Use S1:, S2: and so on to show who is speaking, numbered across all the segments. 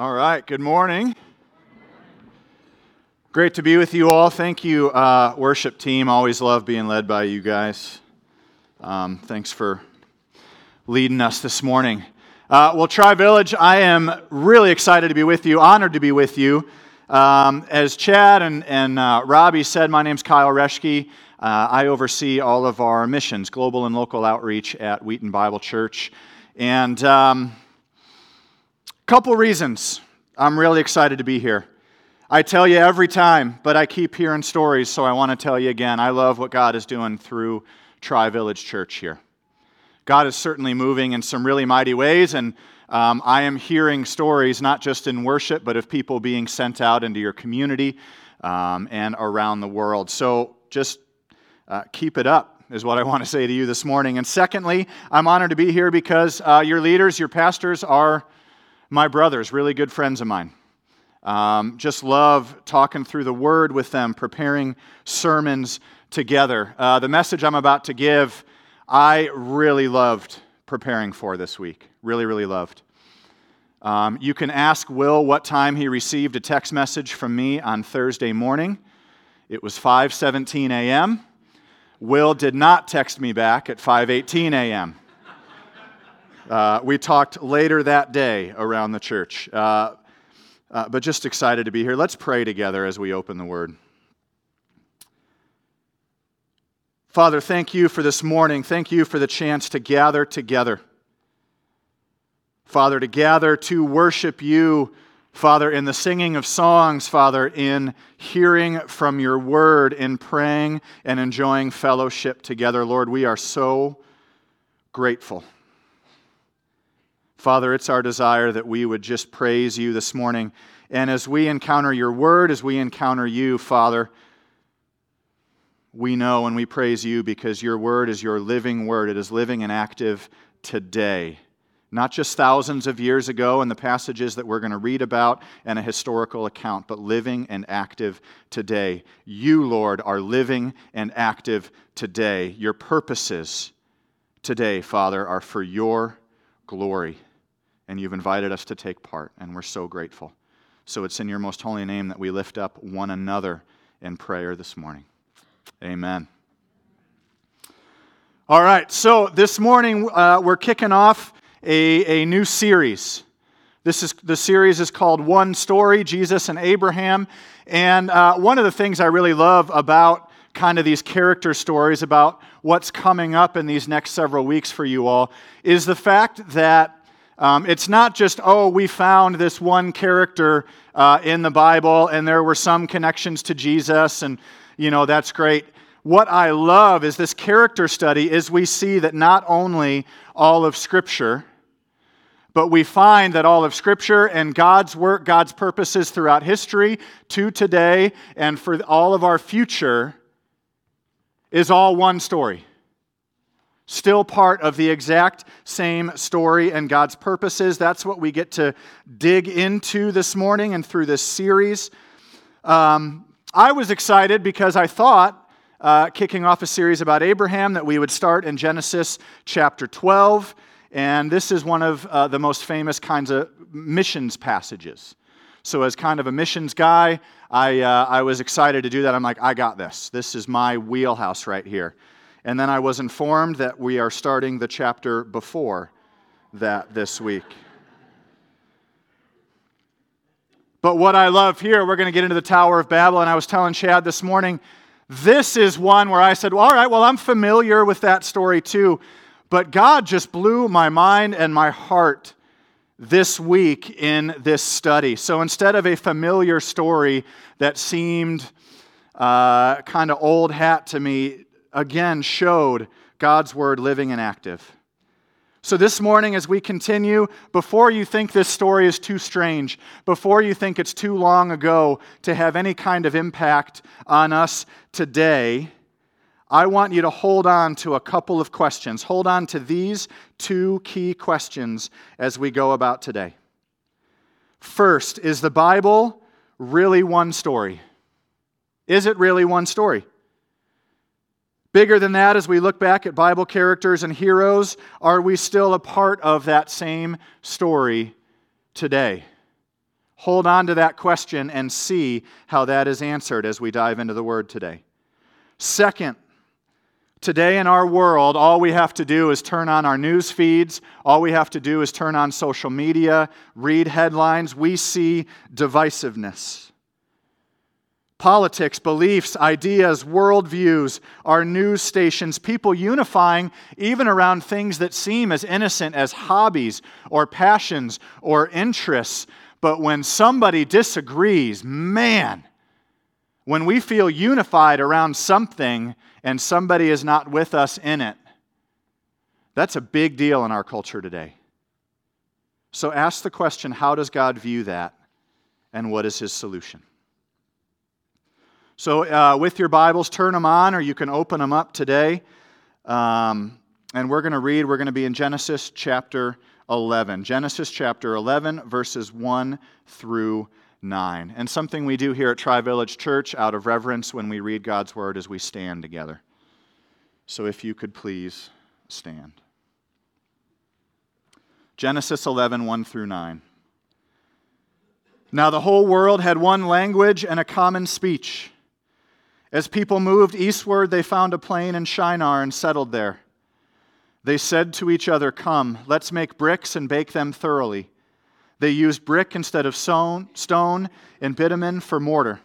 S1: All right, good morning. Great to be with you all. Thank you, uh, worship team. Always love being led by you guys. Um, thanks for leading us this morning. Uh, well, Tri Village, I am really excited to be with you, honored to be with you. Um, as Chad and, and uh, Robbie said, my name's Kyle Reschke. Uh, I oversee all of our missions, global and local outreach at Wheaton Bible Church. And um, couple reasons I'm really excited to be here. I tell you every time, but I keep hearing stories, so I want to tell you again. I love what God is doing through Tri Village Church here. God is certainly moving in some really mighty ways, and um, I am hearing stories not just in worship, but of people being sent out into your community um, and around the world. So just uh, keep it up, is what I want to say to you this morning. And secondly, I'm honored to be here because uh, your leaders, your pastors, are my brothers, really good friends of mine. Um, just love talking through the Word with them, preparing sermons together. Uh, the message I'm about to give, I really loved preparing for this week. Really, really loved. Um, you can ask Will what time he received a text message from me on Thursday morning. It was 5:17 a.m. Will did not text me back at 5:18 a.m. Uh, we talked later that day around the church. Uh, uh, but just excited to be here. Let's pray together as we open the Word. Father, thank you for this morning. Thank you for the chance to gather together. Father, to gather to worship you, Father, in the singing of songs, Father, in hearing from your word, in praying and enjoying fellowship together. Lord, we are so grateful. Father, it's our desire that we would just praise you this morning. And as we encounter your word, as we encounter you, Father, we know and we praise you because your word is your living word. It is living and active today. Not just thousands of years ago in the passages that we're going to read about and a historical account, but living and active today. You, Lord, are living and active today. Your purposes today, Father, are for your glory and you've invited us to take part, and we're so grateful. So it's in your most holy name that we lift up one another in prayer this morning. Amen. All right, so this morning uh, we're kicking off a, a new series. This is the series is called One Story: Jesus and Abraham. And uh, one of the things I really love about kind of these character stories about what's coming up in these next several weeks for you all is the fact that um, it's not just, oh, we found this one character uh, in the Bible and there were some connections to Jesus, and, you know, that's great. What I love is this character study is we see that not only all of Scripture, but we find that all of Scripture and God's work, God's purposes throughout history to today and for all of our future is all one story still part of the exact same story and God's purposes. That's what we get to dig into this morning and through this series. Um, I was excited because I thought, uh, kicking off a series about Abraham, that we would start in Genesis chapter 12. And this is one of uh, the most famous kinds of missions passages. So, as kind of a missions guy, I, uh, I was excited to do that. I'm like, I got this. This is my wheelhouse right here. And then I was informed that we are starting the chapter before that this week. But what I love here, we're going to get into the Tower of Babel. And I was telling Chad this morning, this is one where I said, well, all right, well, I'm familiar with that story too. But God just blew my mind and my heart this week in this study. So instead of a familiar story that seemed uh, kind of old hat to me, again showed God's word living and active. So, this morning, as we continue, before you think this story is too strange, before you think it's too long ago to have any kind of impact on us today, I want you to hold on to a couple of questions. Hold on to these two key questions as we go about today. First, is the Bible really one story? Is it really one story? Bigger than that, as we look back at Bible characters and heroes, are we still a part of that same story today? hold on to that question and see how that is answered as we dive into the Word today. Second, Today in our world, all we have to do is turn on our news feeds. All we have to do is turn on social media, read headlines. We see divisiveness. Politics, beliefs, ideas, worldviews, our news stations, people unifying even around things that seem as innocent as hobbies or passions or interests. But when somebody disagrees, man, when we feel unified around something, and somebody is not with us in it, that's a big deal in our culture today. So ask the question how does God view that, and what is his solution? So, uh, with your Bibles, turn them on, or you can open them up today. Um, and we're going to read, we're going to be in Genesis chapter 11. Genesis chapter 11, verses 1 through 9. And something we do here at Tri Village Church out of reverence when we read God's word as we stand together. So if you could please stand. Genesis 11, 1 through 9. Now the whole world had one language and a common speech. As people moved eastward, they found a plain in Shinar and settled there. They said to each other, Come, let's make bricks and bake them thoroughly. They used brick instead of stone and bitumen for mortar.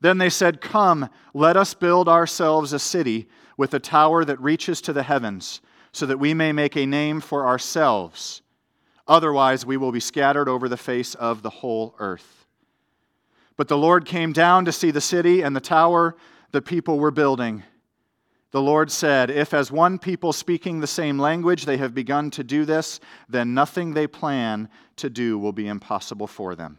S1: Then they said, Come, let us build ourselves a city with a tower that reaches to the heavens, so that we may make a name for ourselves. Otherwise, we will be scattered over the face of the whole earth. But the Lord came down to see the city and the tower the people were building. The Lord said, If as one people speaking the same language they have begun to do this, then nothing they plan to do will be impossible for them.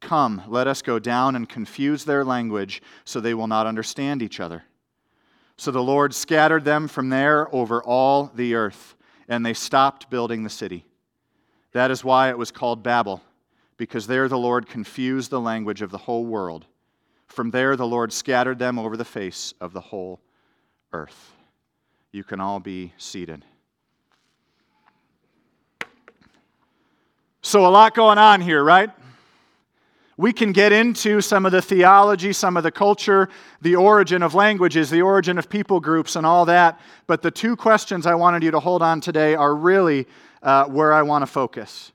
S1: Come, let us go down and confuse their language so they will not understand each other. So the Lord scattered them from there over all the earth, and they stopped building the city. That is why it was called Babel, because there the Lord confused the language of the whole world. From there the Lord scattered them over the face of the whole earth. You can all be seated. So, a lot going on here, right? We can get into some of the theology, some of the culture, the origin of languages, the origin of people groups, and all that. But the two questions I wanted you to hold on today are really uh, where I want to focus.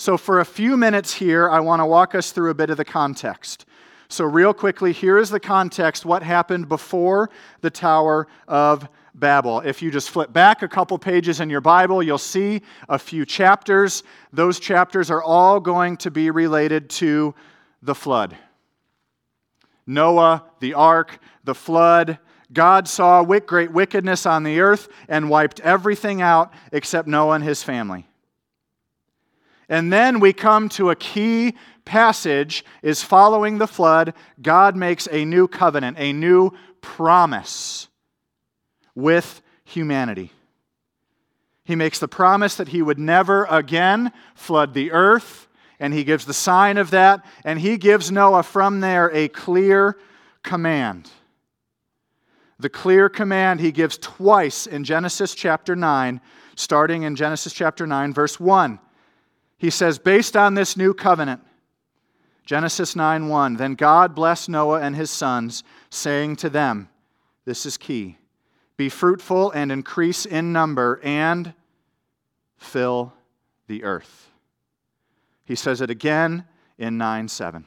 S1: So, for a few minutes here, I want to walk us through a bit of the context. So, real quickly, here is the context what happened before the Tower of Babel. If you just flip back a couple pages in your Bible, you'll see a few chapters. Those chapters are all going to be related to the flood. Noah, the ark, the flood. God saw great wickedness on the earth and wiped everything out except Noah and his family. And then we come to a key passage is following the flood. God makes a new covenant, a new promise with humanity. He makes the promise that he would never again flood the earth, and he gives the sign of that, and he gives Noah from there a clear command. The clear command he gives twice in Genesis chapter 9, starting in Genesis chapter 9, verse 1. He says, based on this new covenant, Genesis 9 1, then God blessed Noah and his sons, saying to them, This is key be fruitful and increase in number and fill the earth. He says it again in 9 7.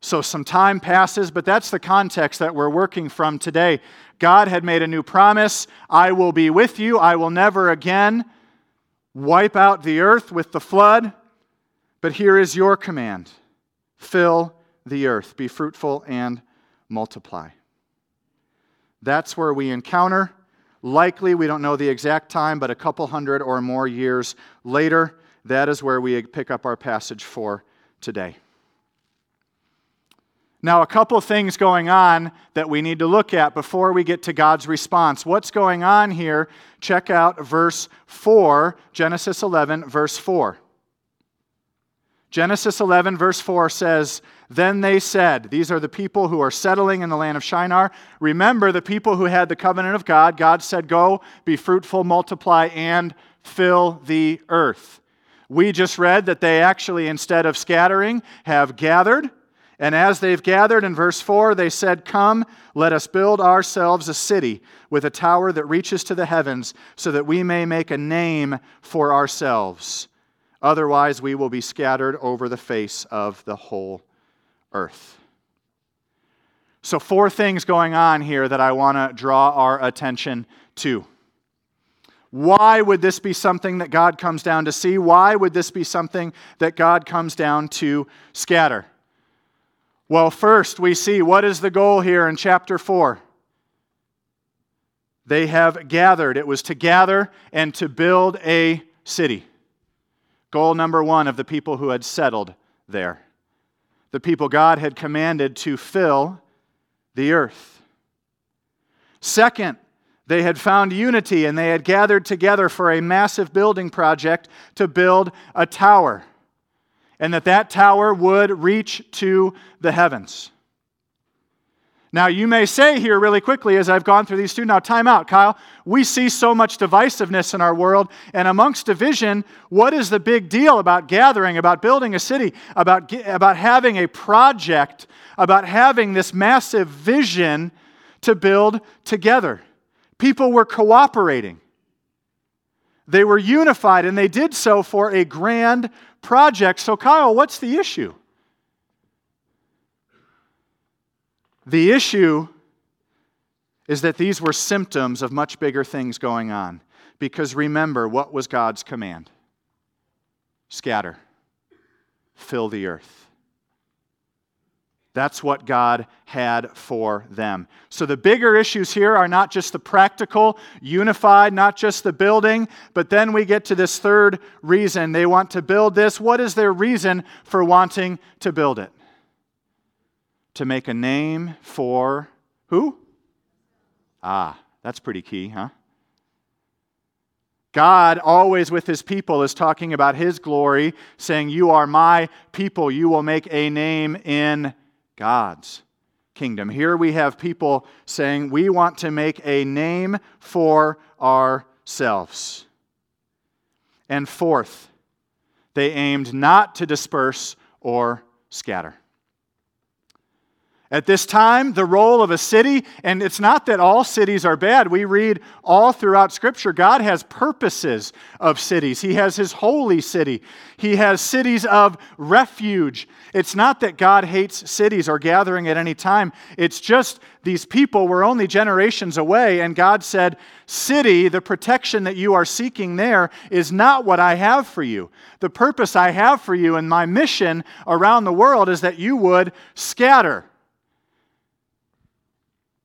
S1: So some time passes, but that's the context that we're working from today. God had made a new promise I will be with you, I will never again wipe out the earth with the flood. But here is your command fill the earth, be fruitful and multiply. That's where we encounter. Likely, we don't know the exact time, but a couple hundred or more years later, that is where we pick up our passage for today. Now, a couple things going on that we need to look at before we get to God's response. What's going on here? Check out verse 4, Genesis 11, verse 4. Genesis 11, verse 4 says, Then they said, These are the people who are settling in the land of Shinar. Remember the people who had the covenant of God. God said, Go, be fruitful, multiply, and fill the earth. We just read that they actually, instead of scattering, have gathered. And as they've gathered in verse 4, they said, Come, let us build ourselves a city with a tower that reaches to the heavens, so that we may make a name for ourselves. Otherwise, we will be scattered over the face of the whole earth. So, four things going on here that I want to draw our attention to. Why would this be something that God comes down to see? Why would this be something that God comes down to scatter? Well, first, we see what is the goal here in chapter 4? They have gathered. It was to gather and to build a city. Goal number one of the people who had settled there. The people God had commanded to fill the earth. Second, they had found unity and they had gathered together for a massive building project to build a tower, and that that tower would reach to the heavens. Now, you may say here really quickly as I've gone through these two, now, time out, Kyle. We see so much divisiveness in our world, and amongst division, what is the big deal about gathering, about building a city, about, about having a project, about having this massive vision to build together? People were cooperating. They were unified, and they did so for a grand project. So, Kyle, what's the issue? The issue is that these were symptoms of much bigger things going on. Because remember, what was God's command? Scatter, fill the earth. That's what God had for them. So the bigger issues here are not just the practical, unified, not just the building, but then we get to this third reason. They want to build this. What is their reason for wanting to build it? To make a name for who? Ah, that's pretty key, huh? God, always with his people, is talking about his glory, saying, You are my people. You will make a name in God's kingdom. Here we have people saying, We want to make a name for ourselves. And fourth, they aimed not to disperse or scatter. At this time, the role of a city, and it's not that all cities are bad. We read all throughout Scripture, God has purposes of cities. He has His holy city, He has cities of refuge. It's not that God hates cities or gathering at any time. It's just these people were only generations away, and God said, City, the protection that you are seeking there is not what I have for you. The purpose I have for you and my mission around the world is that you would scatter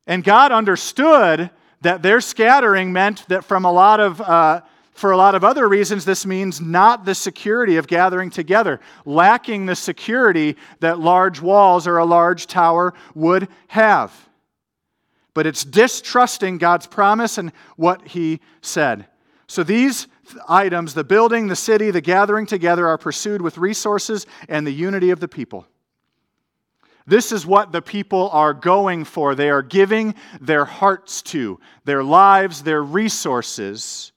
S1: and God understood that their scattering meant that from a lot of, uh, for a lot of other reasons, this means not the security of gathering together, lacking the security that large walls or a large tower would have. But it's distrusting God's promise and what He said. So these items, the building, the city, the gathering together, are pursued with resources and the unity of the people. This is what the people are going for. They are giving their hearts to, their lives, their resources.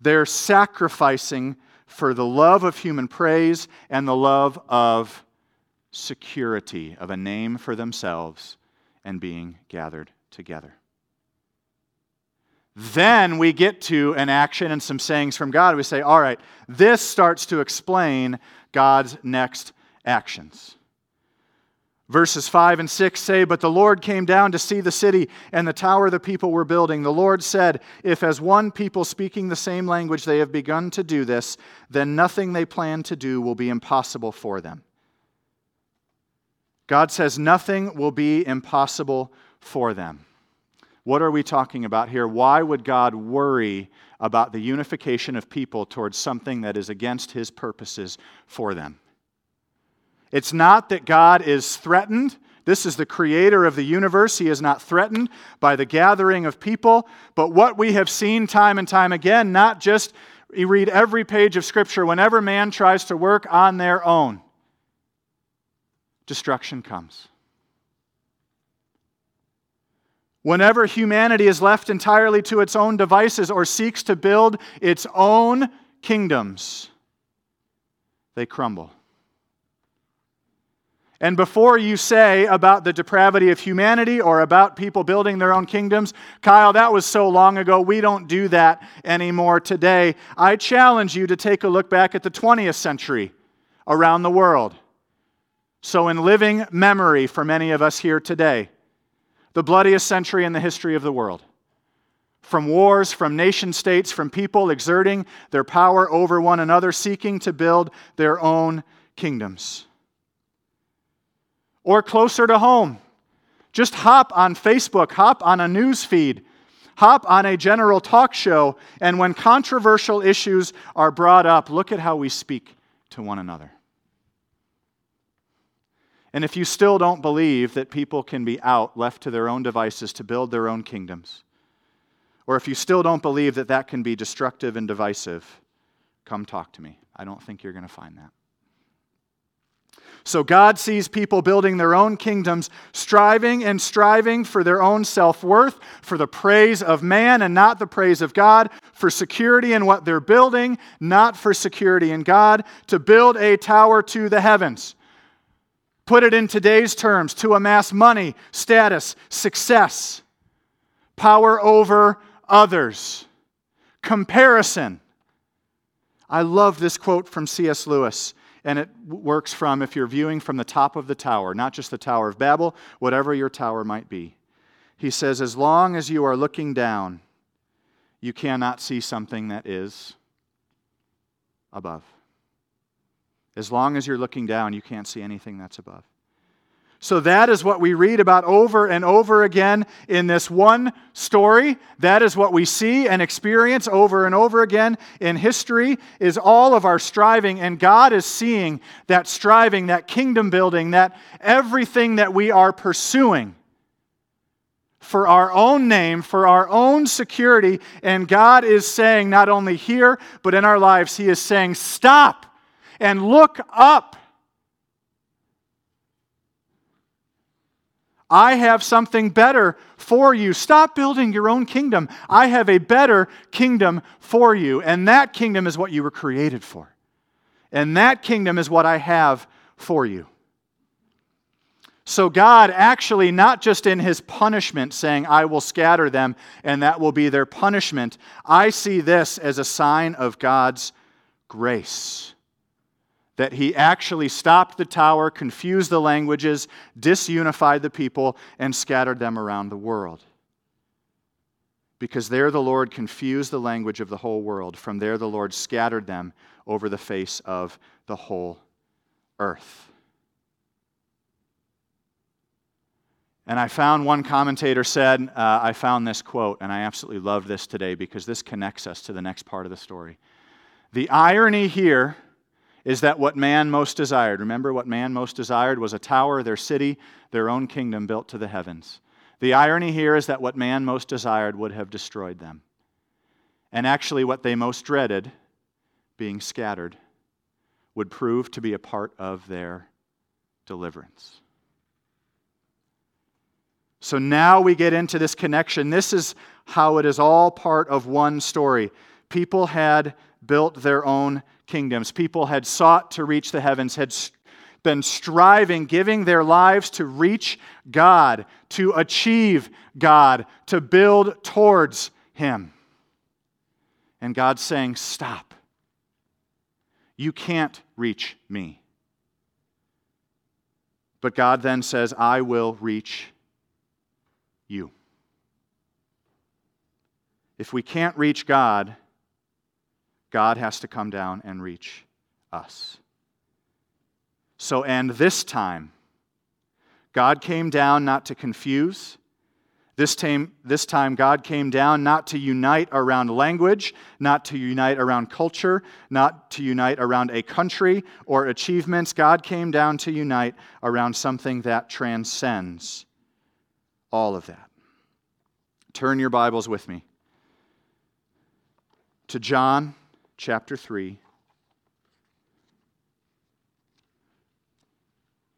S1: They're sacrificing for the love of human praise and the love of security, of a name for themselves and being gathered together. Then we get to an action and some sayings from God. We say, all right, this starts to explain God's next actions. Verses 5 and 6 say, But the Lord came down to see the city and the tower the people were building. The Lord said, If as one people speaking the same language they have begun to do this, then nothing they plan to do will be impossible for them. God says nothing will be impossible for them. What are we talking about here? Why would God worry about the unification of people towards something that is against his purposes for them? It's not that God is threatened. This is the creator of the universe. He is not threatened by the gathering of people. But what we have seen time and time again, not just you read every page of Scripture, whenever man tries to work on their own, destruction comes. Whenever humanity is left entirely to its own devices or seeks to build its own kingdoms, they crumble. And before you say about the depravity of humanity or about people building their own kingdoms, Kyle, that was so long ago, we don't do that anymore today. I challenge you to take a look back at the 20th century around the world. So, in living memory for many of us here today, the bloodiest century in the history of the world. From wars, from nation states, from people exerting their power over one another, seeking to build their own kingdoms or closer to home. Just hop on Facebook, hop on a news feed, hop on a general talk show, and when controversial issues are brought up, look at how we speak to one another. And if you still don't believe that people can be out, left to their own devices to build their own kingdoms, or if you still don't believe that that can be destructive and divisive, come talk to me. I don't think you're going to find that. So God sees people building their own kingdoms, striving and striving for their own self worth, for the praise of man and not the praise of God, for security in what they're building, not for security in God, to build a tower to the heavens. Put it in today's terms to amass money, status, success, power over others, comparison. I love this quote from C.S. Lewis and it works from if you're viewing from the top of the tower, not just the Tower of Babel, whatever your tower might be. He says, as long as you are looking down, you cannot see something that is above. As long as you're looking down, you can't see anything that's above. So that is what we read about over and over again in this one story. That is what we see and experience over and over again in history is all of our striving. And God is seeing that striving, that kingdom building, that everything that we are pursuing for our own name, for our own security, and God is saying not only here but in our lives he is saying stop and look up I have something better for you. Stop building your own kingdom. I have a better kingdom for you. And that kingdom is what you were created for. And that kingdom is what I have for you. So, God actually, not just in his punishment, saying, I will scatter them and that will be their punishment, I see this as a sign of God's grace that he actually stopped the tower, confused the languages, disunified the people, and scattered them around the world. Because there the Lord confused the language of the whole world. From there the Lord scattered them over the face of the whole earth. And I found one commentator said, uh, I found this quote, and I absolutely love this today because this connects us to the next part of the story. The irony here is that what man most desired, remember what man most desired was a tower, their city, their own kingdom built to the heavens. The irony here is that what man most desired would have destroyed them. And actually, what they most dreaded, being scattered, would prove to be a part of their deliverance. So now we get into this connection. This is how it is all part of one story. People had built their own kingdoms. People had sought to reach the heavens, had been striving, giving their lives to reach God, to achieve God, to build towards Him. And God's saying, Stop. You can't reach me. But God then says, I will reach you. If we can't reach God, God has to come down and reach us. So, and this time, God came down not to confuse. This time, this time, God came down not to unite around language, not to unite around culture, not to unite around a country or achievements. God came down to unite around something that transcends all of that. Turn your Bibles with me to John chapter 3,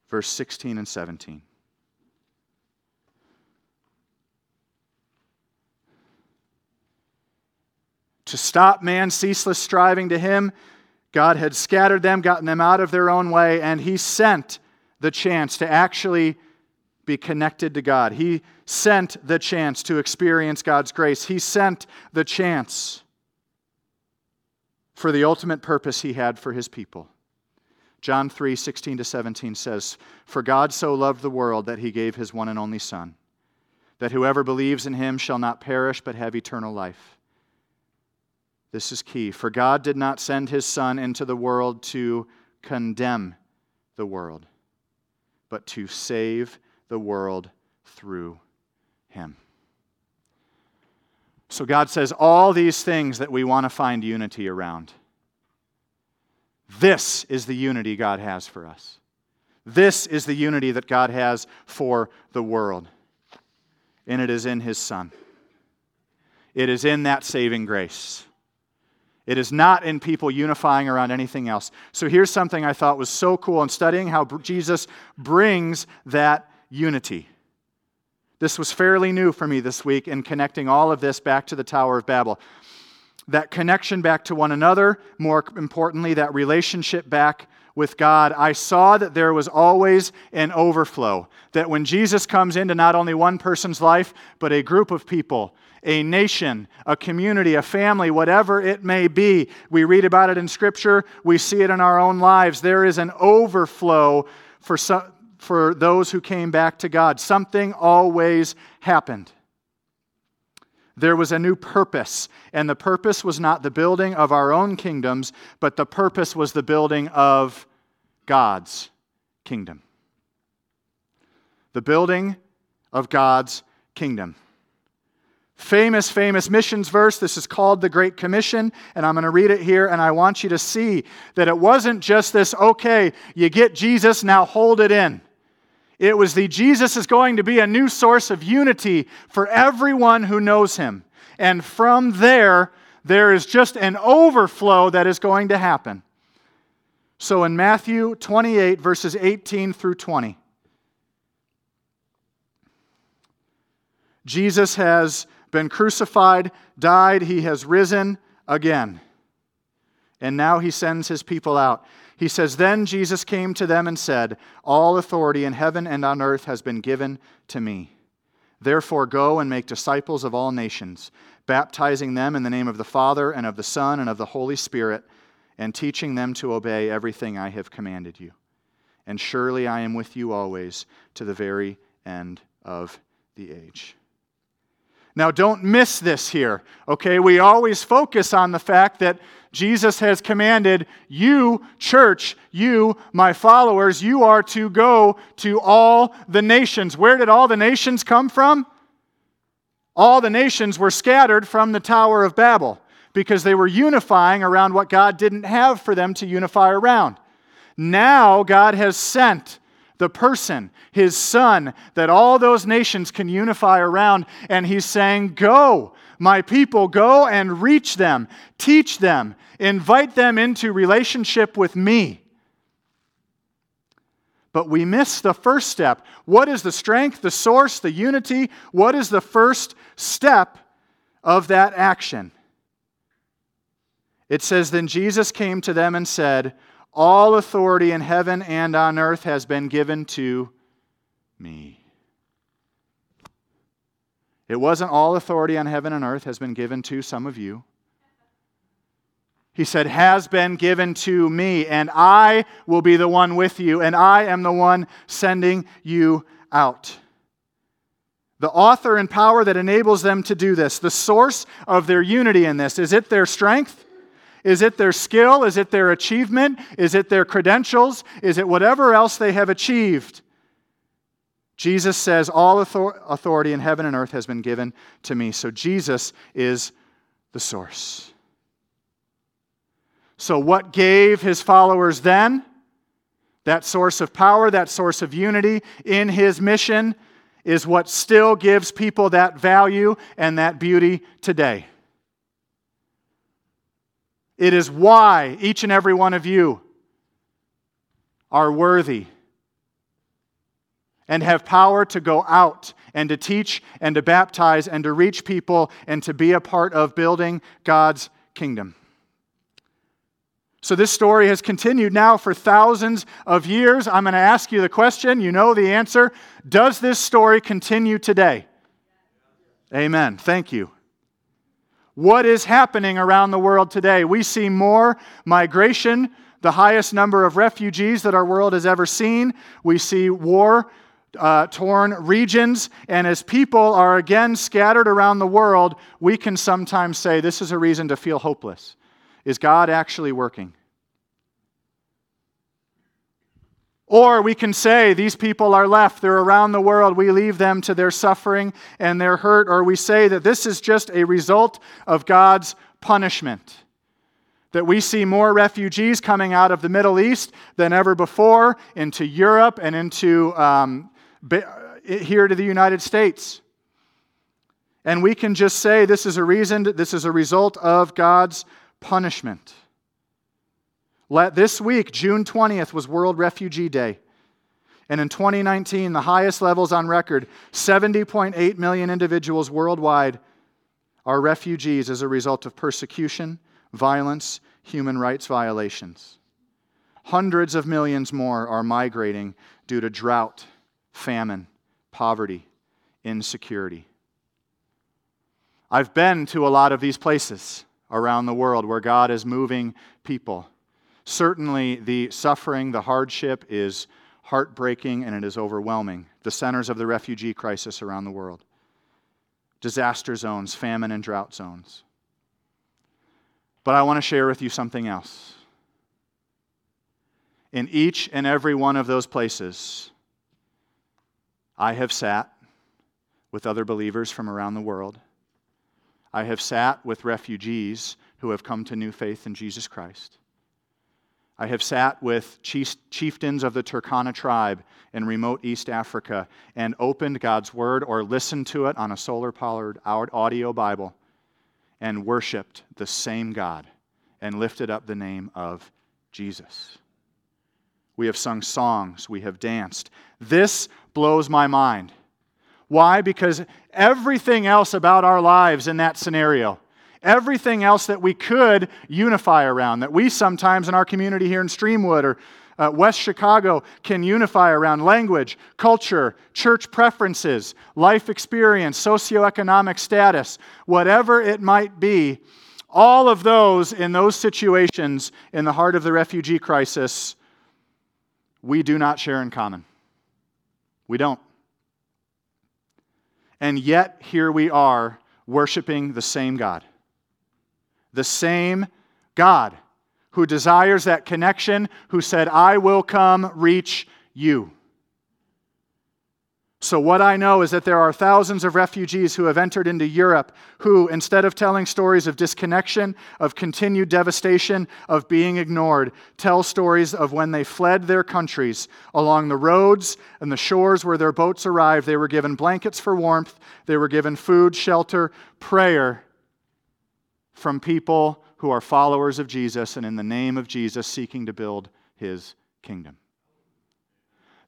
S1: verse 16 and 17. to stop man's ceaseless striving to him. God had scattered them, gotten them out of their own way, and he sent the chance to actually be connected to God. He sent the chance to experience God's grace. He sent the chance for the ultimate purpose he had for his people. John 3 16 to 17 says, For God so loved the world that he gave his one and only Son, that whoever believes in him shall not perish but have eternal life. This is key. For God did not send his Son into the world to condemn the world, but to save the world through him. So God says all these things that we want to find unity around. This is the unity God has for us. This is the unity that God has for the world. And it is in His Son. It is in that saving grace. It is not in people unifying around anything else. So here's something I thought was so cool in studying how Jesus brings that unity. This was fairly new for me this week in connecting all of this back to the Tower of Babel. That connection back to one another, more importantly, that relationship back with God, I saw that there was always an overflow. That when Jesus comes into not only one person's life, but a group of people, a nation, a community, a family, whatever it may be, we read about it in Scripture, we see it in our own lives. There is an overflow for some, for those who came back to God. Something always happened. There was a new purpose, and the purpose was not the building of our own kingdoms, but the purpose was the building of God's kingdom. The building of God's kingdom. Famous, famous missions verse. This is called the Great Commission, and I'm going to read it here, and I want you to see that it wasn't just this, okay, you get Jesus, now hold it in. It was the Jesus is going to be a new source of unity for everyone who knows him. And from there, there is just an overflow that is going to happen. So in Matthew 28, verses 18 through 20, Jesus has been crucified, died, he has risen again. And now he sends his people out. He says, Then Jesus came to them and said, All authority in heaven and on earth has been given to me. Therefore, go and make disciples of all nations, baptizing them in the name of the Father, and of the Son, and of the Holy Spirit, and teaching them to obey everything I have commanded you. And surely I am with you always to the very end of the age. Now, don't miss this here, okay? We always focus on the fact that Jesus has commanded you, church, you, my followers, you are to go to all the nations. Where did all the nations come from? All the nations were scattered from the Tower of Babel because they were unifying around what God didn't have for them to unify around. Now, God has sent the person, his son, that all those nations can unify around. And he's saying, Go, my people, go and reach them, teach them, invite them into relationship with me. But we miss the first step. What is the strength, the source, the unity? What is the first step of that action? It says, Then Jesus came to them and said, All authority in heaven and on earth has been given to me. It wasn't all authority on heaven and earth has been given to some of you. He said, has been given to me, and I will be the one with you, and I am the one sending you out. The author and power that enables them to do this, the source of their unity in this, is it their strength? Is it their skill? Is it their achievement? Is it their credentials? Is it whatever else they have achieved? Jesus says, All authority in heaven and earth has been given to me. So Jesus is the source. So, what gave his followers then? That source of power, that source of unity in his mission is what still gives people that value and that beauty today. It is why each and every one of you are worthy and have power to go out and to teach and to baptize and to reach people and to be a part of building God's kingdom. So, this story has continued now for thousands of years. I'm going to ask you the question. You know the answer. Does this story continue today? Amen. Thank you. What is happening around the world today? We see more migration, the highest number of refugees that our world has ever seen. We see war uh, torn regions. And as people are again scattered around the world, we can sometimes say this is a reason to feel hopeless. Is God actually working? Or we can say, these people are left, they're around the world, we leave them to their suffering and their hurt. Or we say that this is just a result of God's punishment. That we see more refugees coming out of the Middle East than ever before into Europe and into um, here to the United States. And we can just say this is a reason, this is a result of God's punishment. This week, June 20th, was World Refugee Day. And in 2019, the highest levels on record 70.8 million individuals worldwide are refugees as a result of persecution, violence, human rights violations. Hundreds of millions more are migrating due to drought, famine, poverty, insecurity. I've been to a lot of these places around the world where God is moving people. Certainly, the suffering, the hardship is heartbreaking and it is overwhelming. The centers of the refugee crisis around the world disaster zones, famine and drought zones. But I want to share with you something else. In each and every one of those places, I have sat with other believers from around the world. I have sat with refugees who have come to new faith in Jesus Christ. I have sat with chieftains of the Turkana tribe in remote East Africa and opened God's Word or listened to it on a solar powered audio Bible and worshiped the same God and lifted up the name of Jesus. We have sung songs, we have danced. This blows my mind. Why? Because everything else about our lives in that scenario, everything else that we could unify around, that we sometimes in our community here in Streamwood or uh, West Chicago can unify around language, culture, church preferences, life experience, socioeconomic status, whatever it might be, all of those in those situations in the heart of the refugee crisis, we do not share in common. We don't. And yet, here we are worshiping the same God. The same God who desires that connection, who said, I will come reach you. So, what I know is that there are thousands of refugees who have entered into Europe who, instead of telling stories of disconnection, of continued devastation, of being ignored, tell stories of when they fled their countries. Along the roads and the shores where their boats arrived, they were given blankets for warmth, they were given food, shelter, prayer from people who are followers of Jesus and in the name of Jesus seeking to build his kingdom.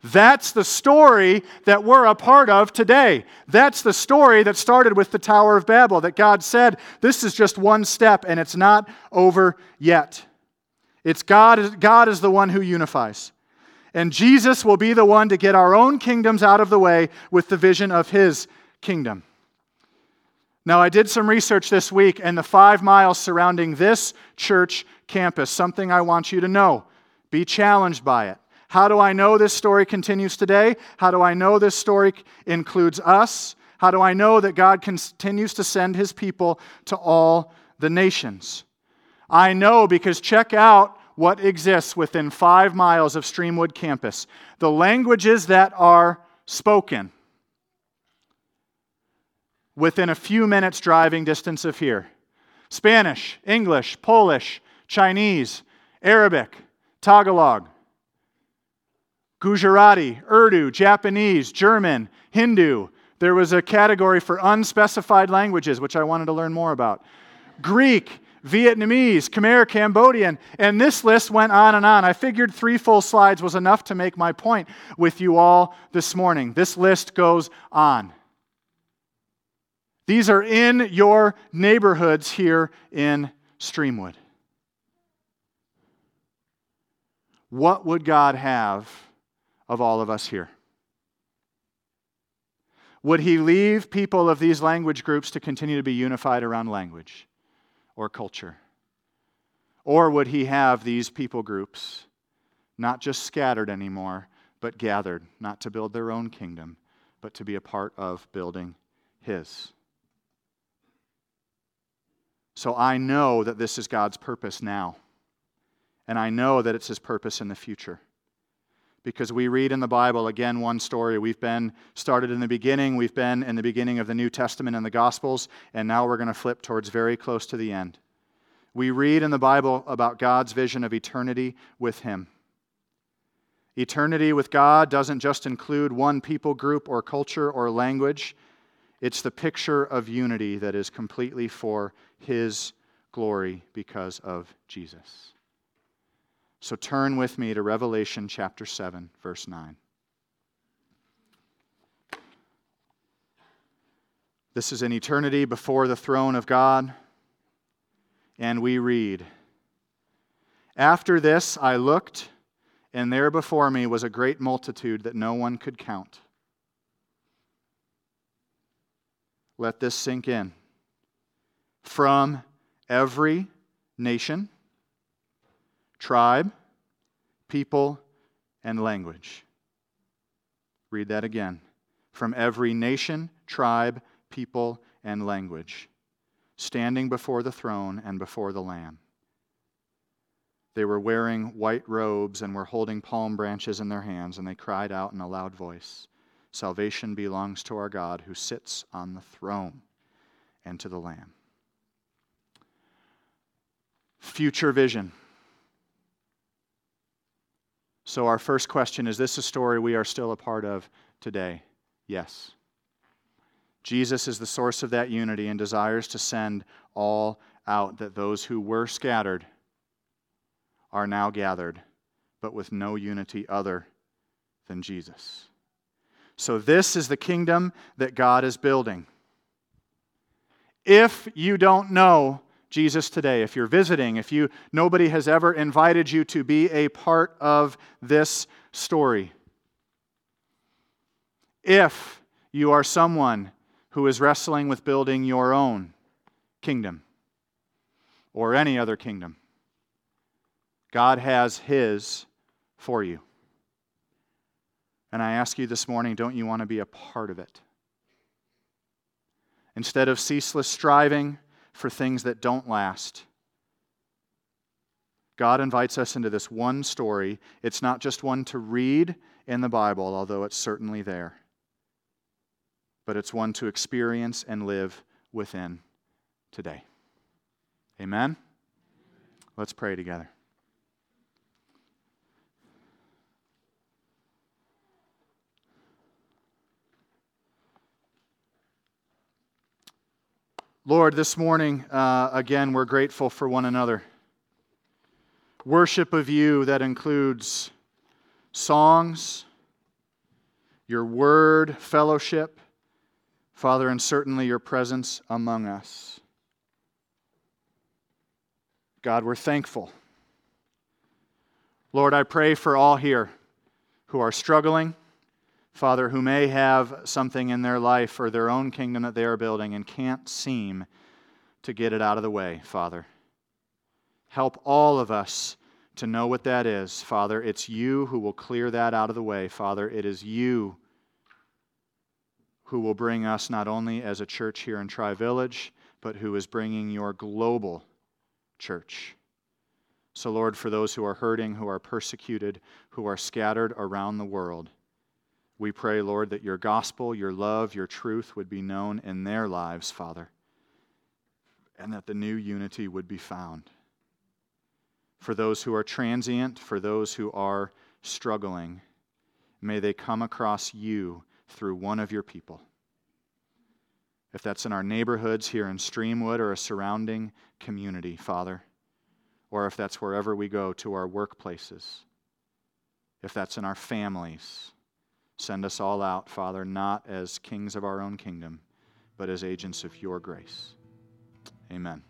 S1: That's the story that we're a part of today. That's the story that started with the Tower of Babel, that God said, This is just one step and it's not over yet. It's God, God is the one who unifies. And Jesus will be the one to get our own kingdoms out of the way with the vision of his kingdom. Now, I did some research this week, and the five miles surrounding this church campus, something I want you to know. Be challenged by it. How do I know this story continues today? How do I know this story includes us? How do I know that God continues to send his people to all the nations? I know because check out what exists within five miles of Streamwood campus. The languages that are spoken within a few minutes driving distance of here Spanish, English, Polish, Chinese, Arabic, Tagalog, Gujarati, Urdu, Japanese, German, Hindu. There was a category for unspecified languages, which I wanted to learn more about. Greek, Vietnamese, Khmer, Cambodian, and this list went on and on. I figured three full slides was enough to make my point with you all this morning. This list goes on. These are in your neighborhoods here in Streamwood? What would God have of all of us here? Would he leave people of these language groups to continue to be unified around language or culture? Or would he have these people groups not just scattered anymore, but gathered, not to build their own kingdom, but to be a part of building his? So I know that this is God's purpose now. And I know that it's his purpose in the future because we read in the Bible, again, one story. We've been started in the beginning, we've been in the beginning of the New Testament and the Gospels, and now we're going to flip towards very close to the end. We read in the Bible about God's vision of eternity with Him. Eternity with God doesn't just include one people group or culture or language, it's the picture of unity that is completely for His glory because of Jesus. So turn with me to Revelation chapter 7, verse 9. This is an eternity before the throne of God. And we read After this I looked, and there before me was a great multitude that no one could count. Let this sink in. From every nation, tribe, people, and language. Read that again. From every nation, tribe, people, and language, standing before the throne and before the Lamb. They were wearing white robes and were holding palm branches in their hands, and they cried out in a loud voice Salvation belongs to our God who sits on the throne and to the Lamb. Future vision. So, our first question is this a story we are still a part of today? Yes. Jesus is the source of that unity and desires to send all out, that those who were scattered are now gathered, but with no unity other than Jesus. So, this is the kingdom that God is building. If you don't know Jesus today, if you're visiting, if you nobody has ever invited you to be a part of this story. If you are someone who is wrestling with building your own kingdom or any other kingdom, God has his for you. And I ask you this morning, don't you want to be a part of it? Instead of ceaseless striving, for things that don't last. God invites us into this one story. It's not just one to read in the Bible, although it's certainly there, but it's one to experience and live within today. Amen? Let's pray together. Lord, this morning, uh, again, we're grateful for one another. Worship of you that includes songs, your word, fellowship, Father, and certainly your presence among us. God, we're thankful. Lord, I pray for all here who are struggling Father, who may have something in their life or their own kingdom that they are building and can't seem to get it out of the way, Father. Help all of us to know what that is, Father. It's you who will clear that out of the way, Father. It is you who will bring us not only as a church here in Tri Village, but who is bringing your global church. So, Lord, for those who are hurting, who are persecuted, who are scattered around the world, we pray, Lord, that your gospel, your love, your truth would be known in their lives, Father, and that the new unity would be found. For those who are transient, for those who are struggling, may they come across you through one of your people. If that's in our neighborhoods here in Streamwood or a surrounding community, Father, or if that's wherever we go to our workplaces, if that's in our families Send us all out, Father, not as kings of our own kingdom, but as agents of your grace. Amen.